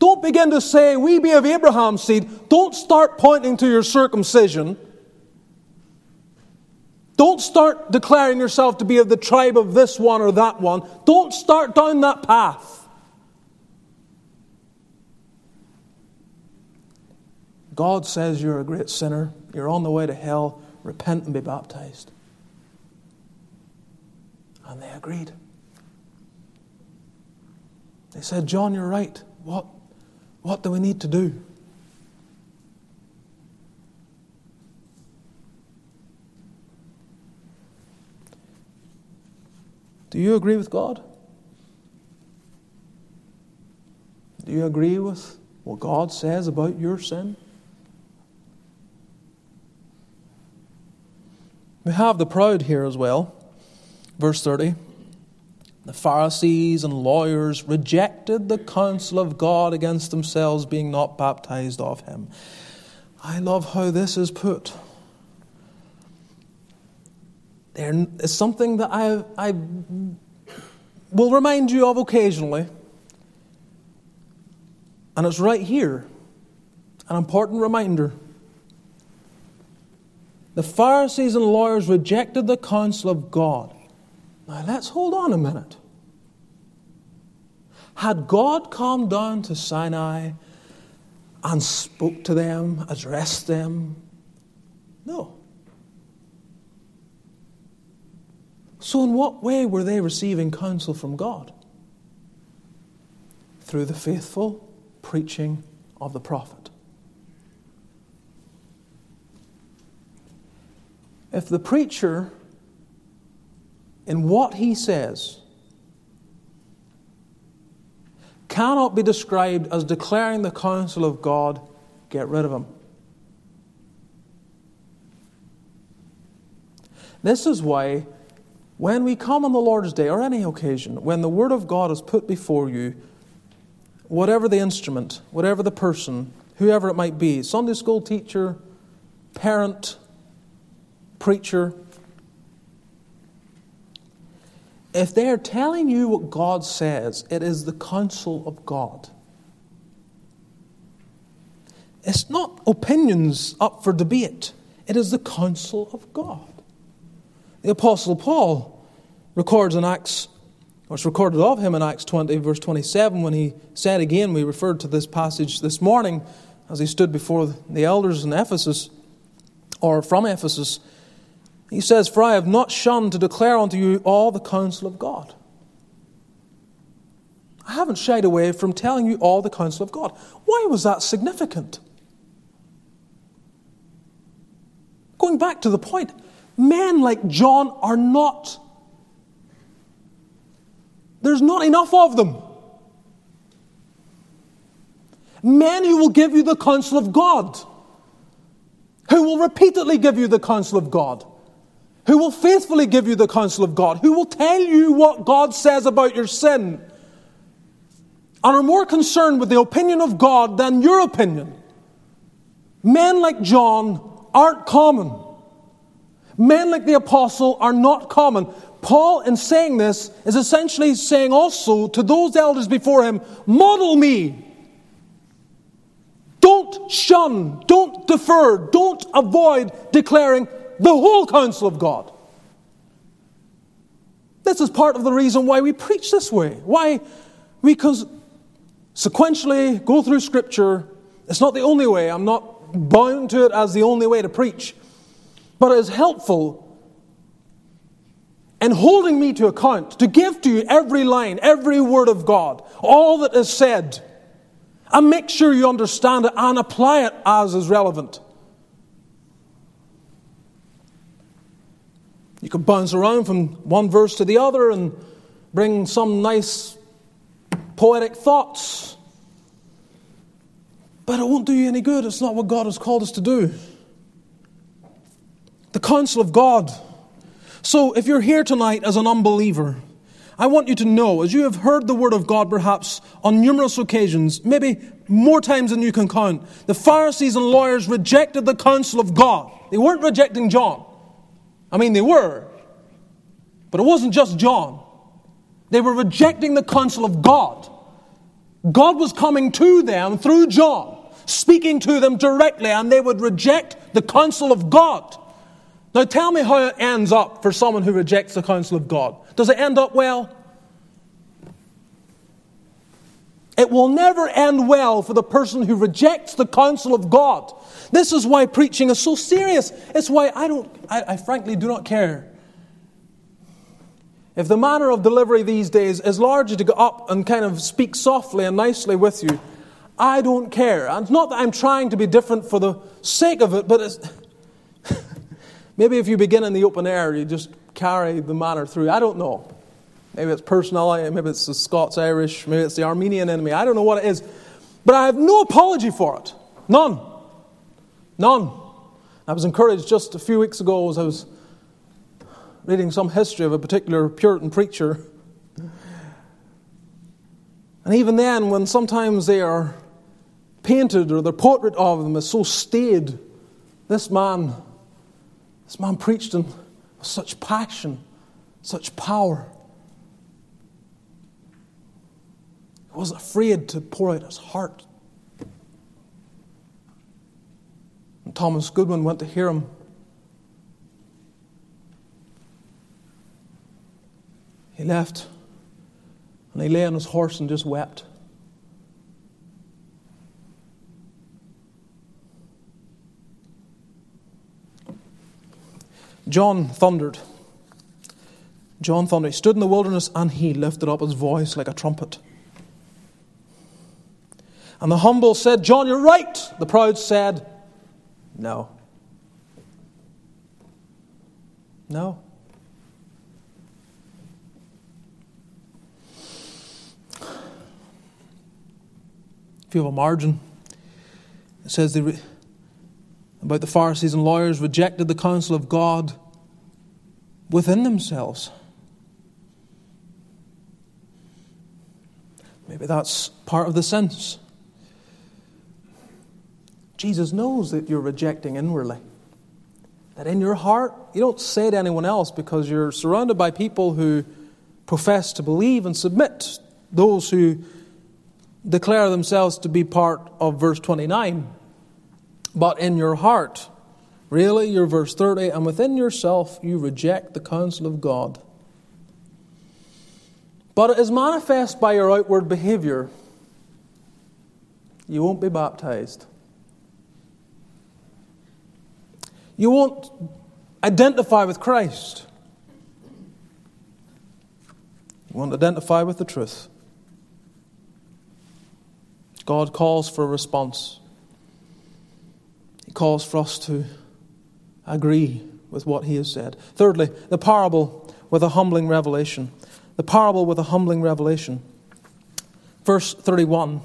Don't begin to say, We be of Abraham's seed. Don't start pointing to your circumcision. Don't start declaring yourself to be of the tribe of this one or that one. Don't start down that path. God says you're a great sinner. You're on the way to hell. Repent and be baptized. And they agreed. They said, John, you're right. What? What do we need to do? Do you agree with God? Do you agree with what God says about your sin? We have the proud here as well. Verse 30. The Pharisees and lawyers rejected the counsel of God against themselves, being not baptized of him. I love how this is put. There is something that I, I will remind you of occasionally, and it's right here an important reminder. The Pharisees and lawyers rejected the counsel of God. Now let's hold on a minute. Had God come down to Sinai and spoke to them, addressed them? No. So, in what way were they receiving counsel from God? Through the faithful preaching of the prophet. If the preacher, in what he says, cannot be described as declaring the counsel of God, get rid of him. This is why, when we come on the Lord's Day or any occasion, when the Word of God is put before you, whatever the instrument, whatever the person, whoever it might be Sunday school teacher, parent, preacher, if they are telling you what God says, it is the counsel of God. It's not opinions up for debate, it is the counsel of God. The Apostle Paul records in Acts, or it's recorded of him in Acts 20, verse 27, when he said again, we referred to this passage this morning as he stood before the elders in Ephesus, or from Ephesus. He says, For I have not shunned to declare unto you all the counsel of God. I haven't shied away from telling you all the counsel of God. Why was that significant? Going back to the point, men like John are not, there's not enough of them. Men who will give you the counsel of God, who will repeatedly give you the counsel of God who will faithfully give you the counsel of God, who will tell you what God says about your sin, and are more concerned with the opinion of God than your opinion. Men like John aren't common. Men like the apostle are not common. Paul, in saying this, is essentially saying also to those elders before him, model me. Don't shun, don't defer, don't avoid declaring the whole counsel of God. This is part of the reason why we preach this way. Why? we Because sequentially go through Scripture. It's not the only way. I'm not bound to it as the only way to preach. But it is helpful in holding me to account to give to you every line, every word of God, all that is said, and make sure you understand it and apply it as is relevant. You can bounce around from one verse to the other and bring some nice poetic thoughts. But it won't do you any good. It's not what God has called us to do. The counsel of God. So if you're here tonight as an unbeliever, I want you to know, as you have heard the word of God perhaps on numerous occasions, maybe more times than you can count, the Pharisees and lawyers rejected the counsel of God. They weren't rejecting John. I mean, they were. But it wasn't just John. They were rejecting the counsel of God. God was coming to them through John, speaking to them directly, and they would reject the counsel of God. Now tell me how it ends up for someone who rejects the counsel of God. Does it end up well? It will never end well for the person who rejects the counsel of God. This is why preaching is so serious. It's why I don't, I, I frankly do not care. If the manner of delivery these days is largely to go up and kind of speak softly and nicely with you, I don't care. And it's not that I'm trying to be different for the sake of it, but it's. maybe if you begin in the open air, you just carry the manner through. I don't know. Maybe it's personality, maybe it's the Scots Irish, maybe it's the Armenian enemy. I don't know what it is. But I have no apology for it. None. None. I was encouraged just a few weeks ago as I was reading some history of a particular Puritan preacher. And even then, when sometimes they are painted or the portrait of them is so staid, this man, this man preached in with such passion, such power. Wasn't afraid to pour out his heart. And Thomas Goodwin went to hear him. He left and he lay on his horse and just wept. John thundered. John thundered. He stood in the wilderness and he lifted up his voice like a trumpet. And the humble said, John, you're right. The proud said, No. No. If you have a margin, it says re- about the Pharisees and lawyers rejected the counsel of God within themselves. Maybe that's part of the sense. Jesus knows that you're rejecting inwardly. That in your heart, you don't say to anyone else because you're surrounded by people who profess to believe and submit, those who declare themselves to be part of verse 29. But in your heart, really, you're verse 30, and within yourself, you reject the counsel of God. But it is manifest by your outward behavior. You won't be baptized. You won't identify with Christ. You won't identify with the truth. God calls for a response. He calls for us to agree with what He has said. Thirdly, the parable with a humbling revelation. The parable with a humbling revelation. Verse 31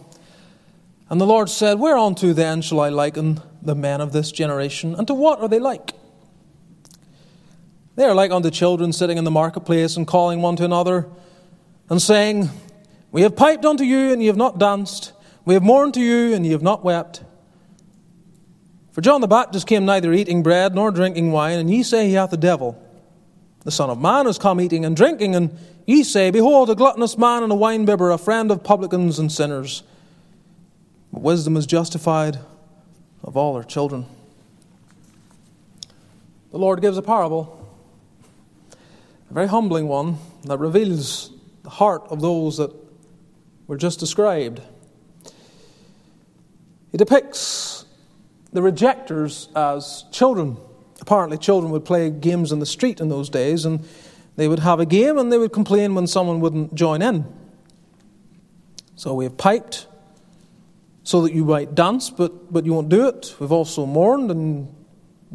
And the Lord said, Whereunto then shall I liken the men of this generation? And to what are they like? They are like unto children sitting in the marketplace and calling one to another and saying, We have piped unto you, and ye have not danced. We have mourned to you, and ye have not wept. For John the Baptist came neither eating bread nor drinking wine, and ye say he hath the devil. The Son of Man is come eating and drinking, and ye say, Behold, a gluttonous man and a winebibber, a friend of publicans and sinners. But wisdom is justified of all her children. The Lord gives a parable, a very humbling one, that reveals the heart of those that were just described. He depicts the rejectors as children. Apparently, children would play games in the street in those days, and they would have a game and they would complain when someone wouldn't join in. So we have piped, so that you might dance, but, but you won't do it. We've also mourned, and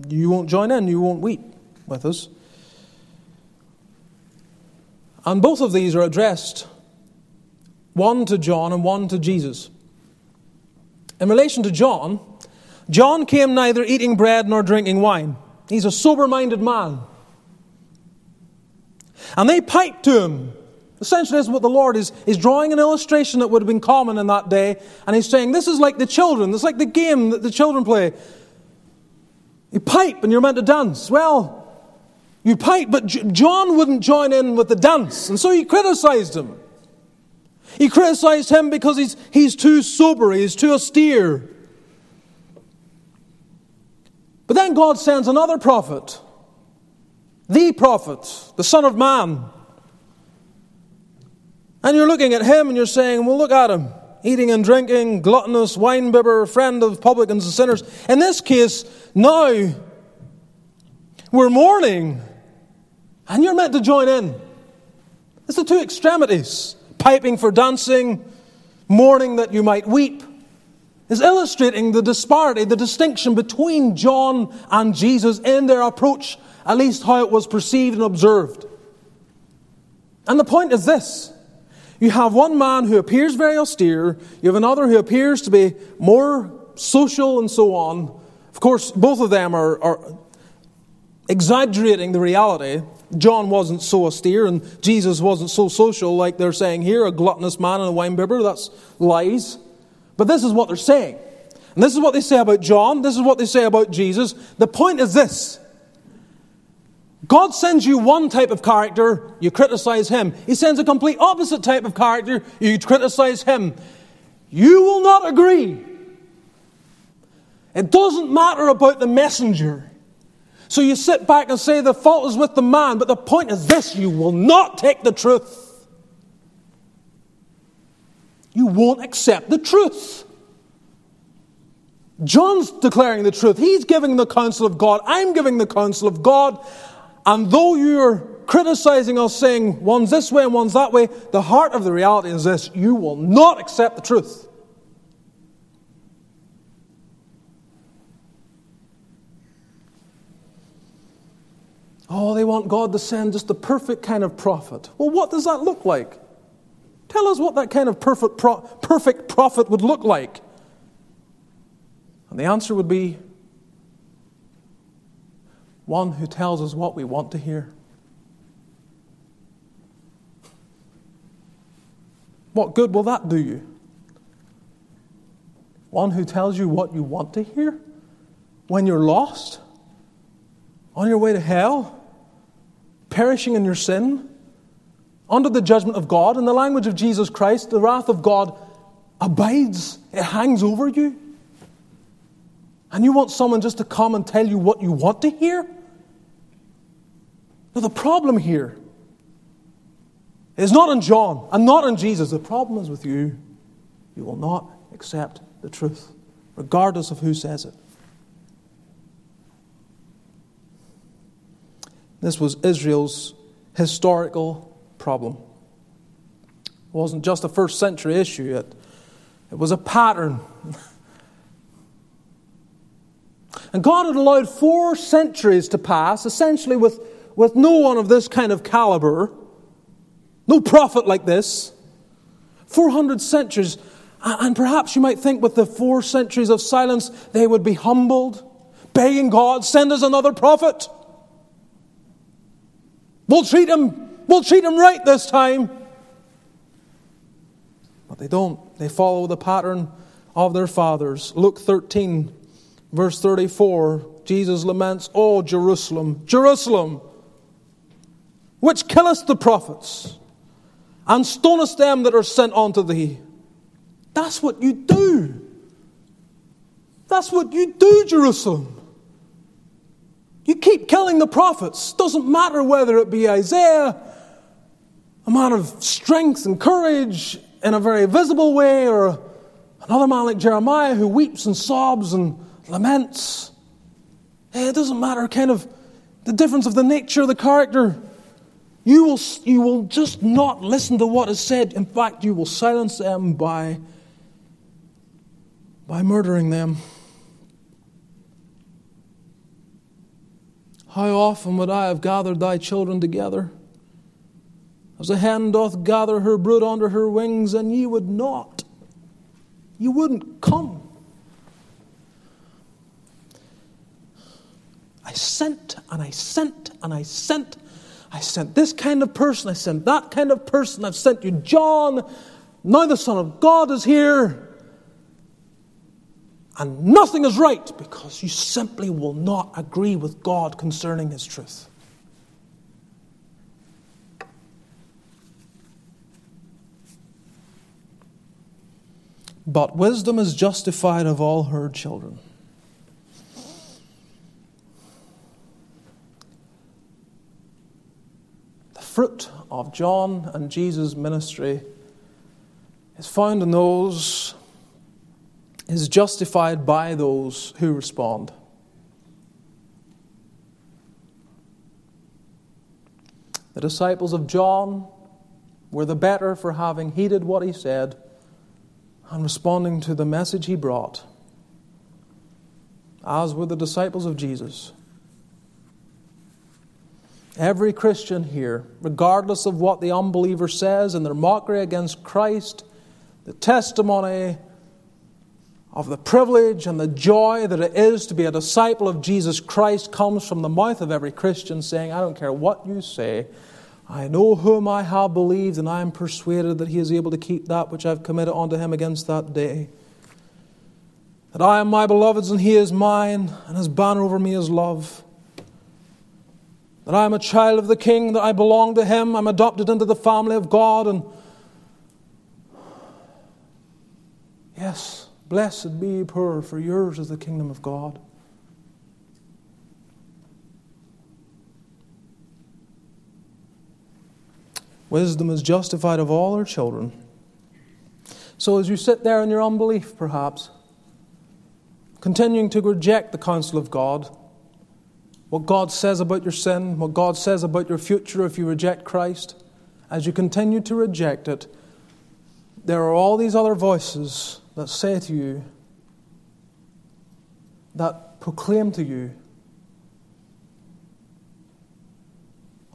you won't join in, you won't weep with us. And both of these are addressed one to John and one to Jesus. In relation to John, John came neither eating bread nor drinking wine. He's a sober minded man. And they piped to him Essentially, this is what the Lord is, is drawing an illustration that would have been common in that day. And he's saying, This is like the children. This is like the game that the children play. You pipe and you're meant to dance. Well, you pipe, but John wouldn't join in with the dance. And so he criticized him. He criticized him because he's, he's too sober, he's too austere. But then God sends another prophet, the prophet, the Son of Man. And you're looking at him and you're saying, well, look at him. Eating and drinking, gluttonous, wine bibber, friend of publicans and sinners. In this case, now we're mourning. And you're meant to join in. It's the two extremities piping for dancing, mourning that you might weep. Is illustrating the disparity, the distinction between John and Jesus in their approach, at least how it was perceived and observed. And the point is this you have one man who appears very austere, you have another who appears to be more social and so on. Of course, both of them are, are exaggerating the reality, John wasn't so austere and Jesus wasn't so social like they're saying here, a gluttonous man and a winebibber. That's lies. But this is what they're saying. And this is what they say about John. This is what they say about Jesus. The point is this God sends you one type of character, you criticize him. He sends a complete opposite type of character, you criticize him. You will not agree. It doesn't matter about the messenger. So you sit back and say the fault is with the man, but the point is this you will not take the truth. You won't accept the truth. John's declaring the truth. He's giving the counsel of God. I'm giving the counsel of God. And though you're criticizing us, saying one's this way and one's that way, the heart of the reality is this you will not accept the truth. Oh, they want God to send just the perfect kind of prophet. Well, what does that look like? Tell us what that kind of perfect, pro- perfect prophet would look like. And the answer would be one who tells us what we want to hear. What good will that do you? One who tells you what you want to hear when you're lost, on your way to hell, perishing in your sin, under the judgment of God. In the language of Jesus Christ, the wrath of God abides, it hangs over you. And you want someone just to come and tell you what you want to hear? Now, the problem here is not in John and not in Jesus. The problem is with you. You will not accept the truth, regardless of who says it. This was Israel's historical problem. It wasn't just a first century issue, it, it was a pattern. And God had allowed four centuries to pass, essentially with, with no one of this kind of caliber, no prophet like this. 400 centuries. And perhaps you might think with the four centuries of silence, they would be humbled, begging God, send us another prophet. We'll treat him, we'll treat him right this time. But they don't. They follow the pattern of their fathers. Luke 13, Verse 34, Jesus laments, Oh, Jerusalem, Jerusalem, which killest the prophets and stonest them that are sent unto thee. That's what you do. That's what you do, Jerusalem. You keep killing the prophets. Doesn't matter whether it be Isaiah, a man of strength and courage in a very visible way, or another man like Jeremiah who weeps and sobs and laments. Eh, it doesn't matter, kind of, the difference of the nature of the character. You will, you will just not listen to what is said. In fact, you will silence them by, by murdering them. How often would I have gathered thy children together? As a hen doth gather her brood under her wings, and ye would not. You wouldn't come. I sent and I sent and I sent. I sent this kind of person, I sent that kind of person, I've sent you John. Now the Son of God is here. And nothing is right because you simply will not agree with God concerning His truth. But wisdom is justified of all her children. Fruit of John and Jesus' ministry is found in those, is justified by those who respond. The disciples of John were the better for having heeded what he said and responding to the message he brought, as were the disciples of Jesus. Every Christian here, regardless of what the unbeliever says and their mockery against Christ, the testimony of the privilege and the joy that it is to be a disciple of Jesus Christ comes from the mouth of every Christian saying, I don't care what you say, I know whom I have believed, and I am persuaded that he is able to keep that which I have committed unto him against that day. That I am my beloved's and he is mine, and his banner over me is love. That I am a child of the king, that I belong to him, I'm adopted into the family of God, and yes, blessed be poor, for yours is the kingdom of God. Wisdom is justified of all her children. So, as you sit there in your unbelief, perhaps, continuing to reject the counsel of God, what God says about your sin, what God says about your future if you reject Christ, as you continue to reject it, there are all these other voices that say to you, that proclaim to you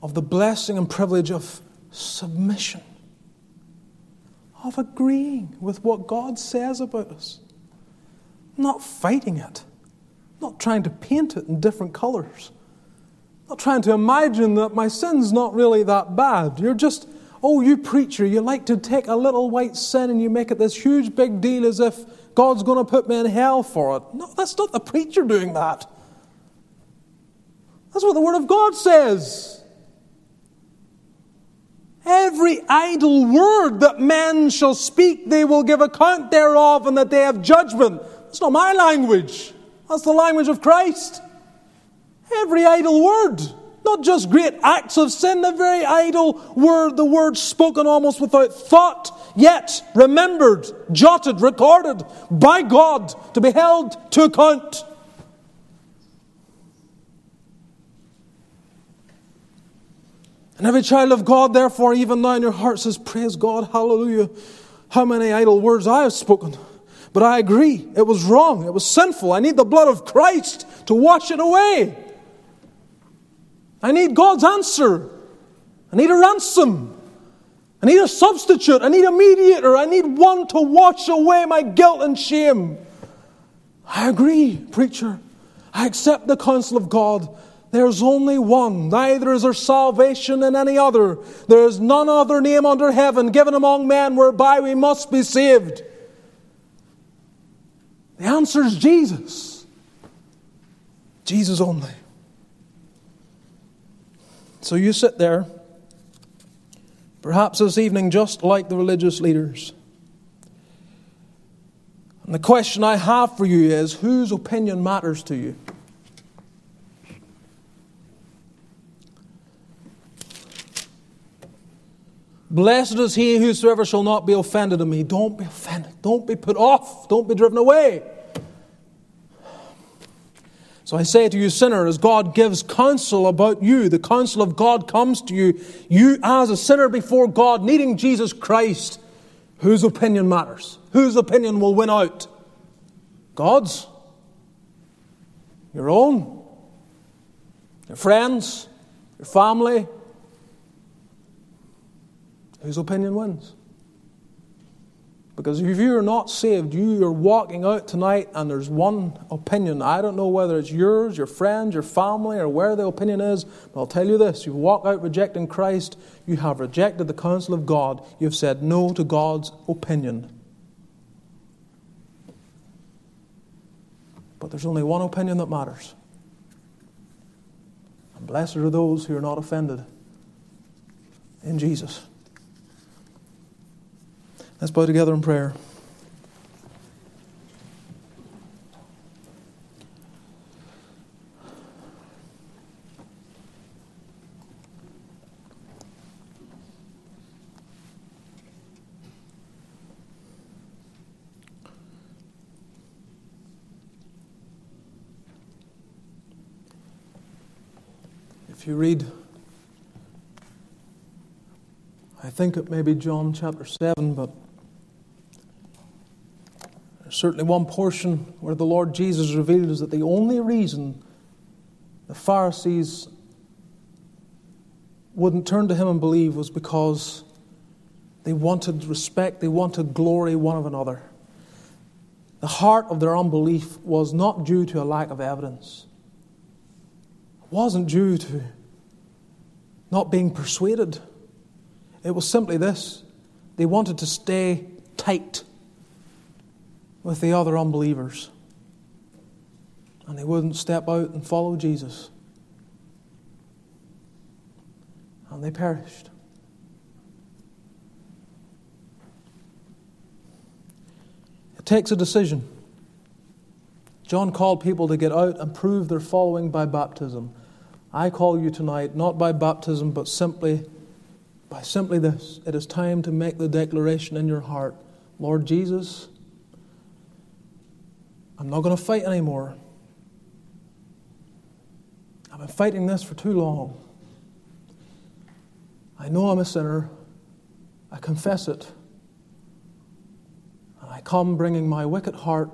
of the blessing and privilege of submission, of agreeing with what God says about us, not fighting it, not trying to paint it in different colors, not trying to imagine that my sin's not really that bad. You're just, oh, you preacher, you like to take a little white sin and you make it this huge big deal as if God's going to put me in hell for it. No, that's not the preacher doing that. That's what the Word of God says. Every idle word that men shall speak, they will give account thereof, and that they have judgment. That's not my language. That's the language of Christ. Every idle word. Not just great acts of sin, the very idle word, the word spoken almost without thought, yet remembered, jotted, recorded by God to be held to account. And every child of God, therefore, even now in your heart says, Praise God, hallelujah. How many idle words I have spoken. But I agree, it was wrong, it was sinful. I need the blood of Christ to wash it away. I need God's answer. I need a ransom. I need a substitute. I need a mediator. I need one to wash away my guilt and shame. I agree, preacher. I accept the counsel of God. There's only one, neither is there salvation in any other. There is none other name under heaven given among men whereby we must be saved. The answer is Jesus. Jesus only. So you sit there, perhaps this evening, just like the religious leaders. And the question I have for you is whose opinion matters to you? Blessed is he whosoever shall not be offended of me. Don't be offended. Don't be put off. Don't be driven away. So I say to you, sinner, as God gives counsel about you, the counsel of God comes to you, you as a sinner before God, needing Jesus Christ, whose opinion matters? Whose opinion will win out? God's? Your own? Your friends? Your family? Whose opinion wins? Because if you're not saved, you are walking out tonight and there's one opinion. I don't know whether it's yours, your friends, your family, or where the opinion is, but I'll tell you this you walk out rejecting Christ, you have rejected the counsel of God, you've said no to God's opinion. But there's only one opinion that matters. And blessed are those who are not offended in Jesus. Let's bow together in prayer. If you read I think it may be John chapter 7, but certainly one portion where the Lord Jesus reveals that the only reason the Pharisees wouldn't turn to him and believe was because they wanted respect, they wanted glory one of another. The heart of their unbelief was not due to a lack of evidence. It wasn't due to not being persuaded. It was simply this they wanted to stay tight with the other unbelievers. And they wouldn't step out and follow Jesus. And they perished. It takes a decision. John called people to get out and prove their following by baptism. I call you tonight, not by baptism, but simply by simply this. It is time to make the declaration in your heart Lord Jesus, I'm not going to fight anymore. I've been fighting this for too long. I know I'm a sinner. I confess it. And I come bringing my wicked heart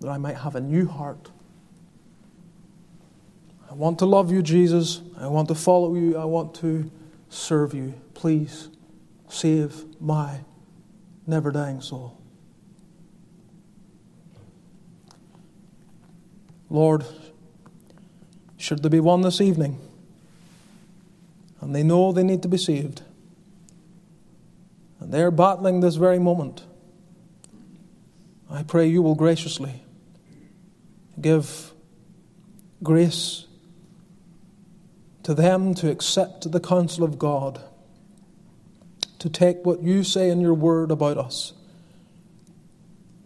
that I might have a new heart. I want to love you, Jesus. I want to follow you. I want to serve you. Please save my never dying soul. Lord, should there be one this evening? And they know they need to be saved, and they're battling this very moment, I pray you will graciously give grace to them to accept the counsel of God, to take what you say in your word about us,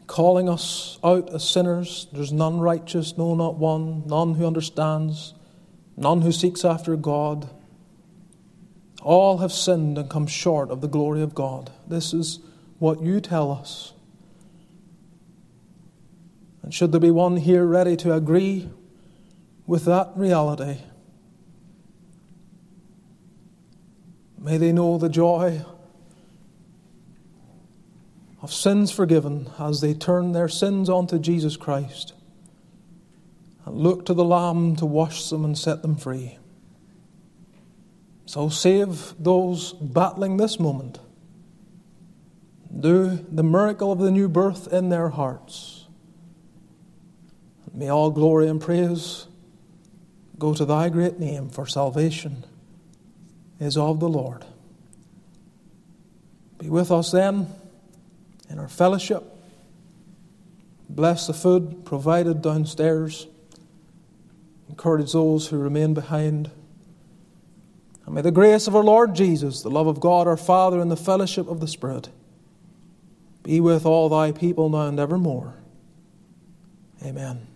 calling us out as sinners. There's none righteous, no, not one, none who understands, none who seeks after God. All have sinned and come short of the glory of God. This is what you tell us. And should there be one here ready to agree with that reality, May they know the joy of sins forgiven as they turn their sins onto Jesus Christ and look to the Lamb to wash them and set them free. So save those battling this moment. Do the miracle of the new birth in their hearts. May all glory and praise go to thy great name for salvation is of the Lord. Be with us then in our fellowship. Bless the food provided downstairs. Encourage those who remain behind. And may the grace of our Lord Jesus, the love of God our Father, and the fellowship of the Spirit be with all thy people now and evermore. Amen.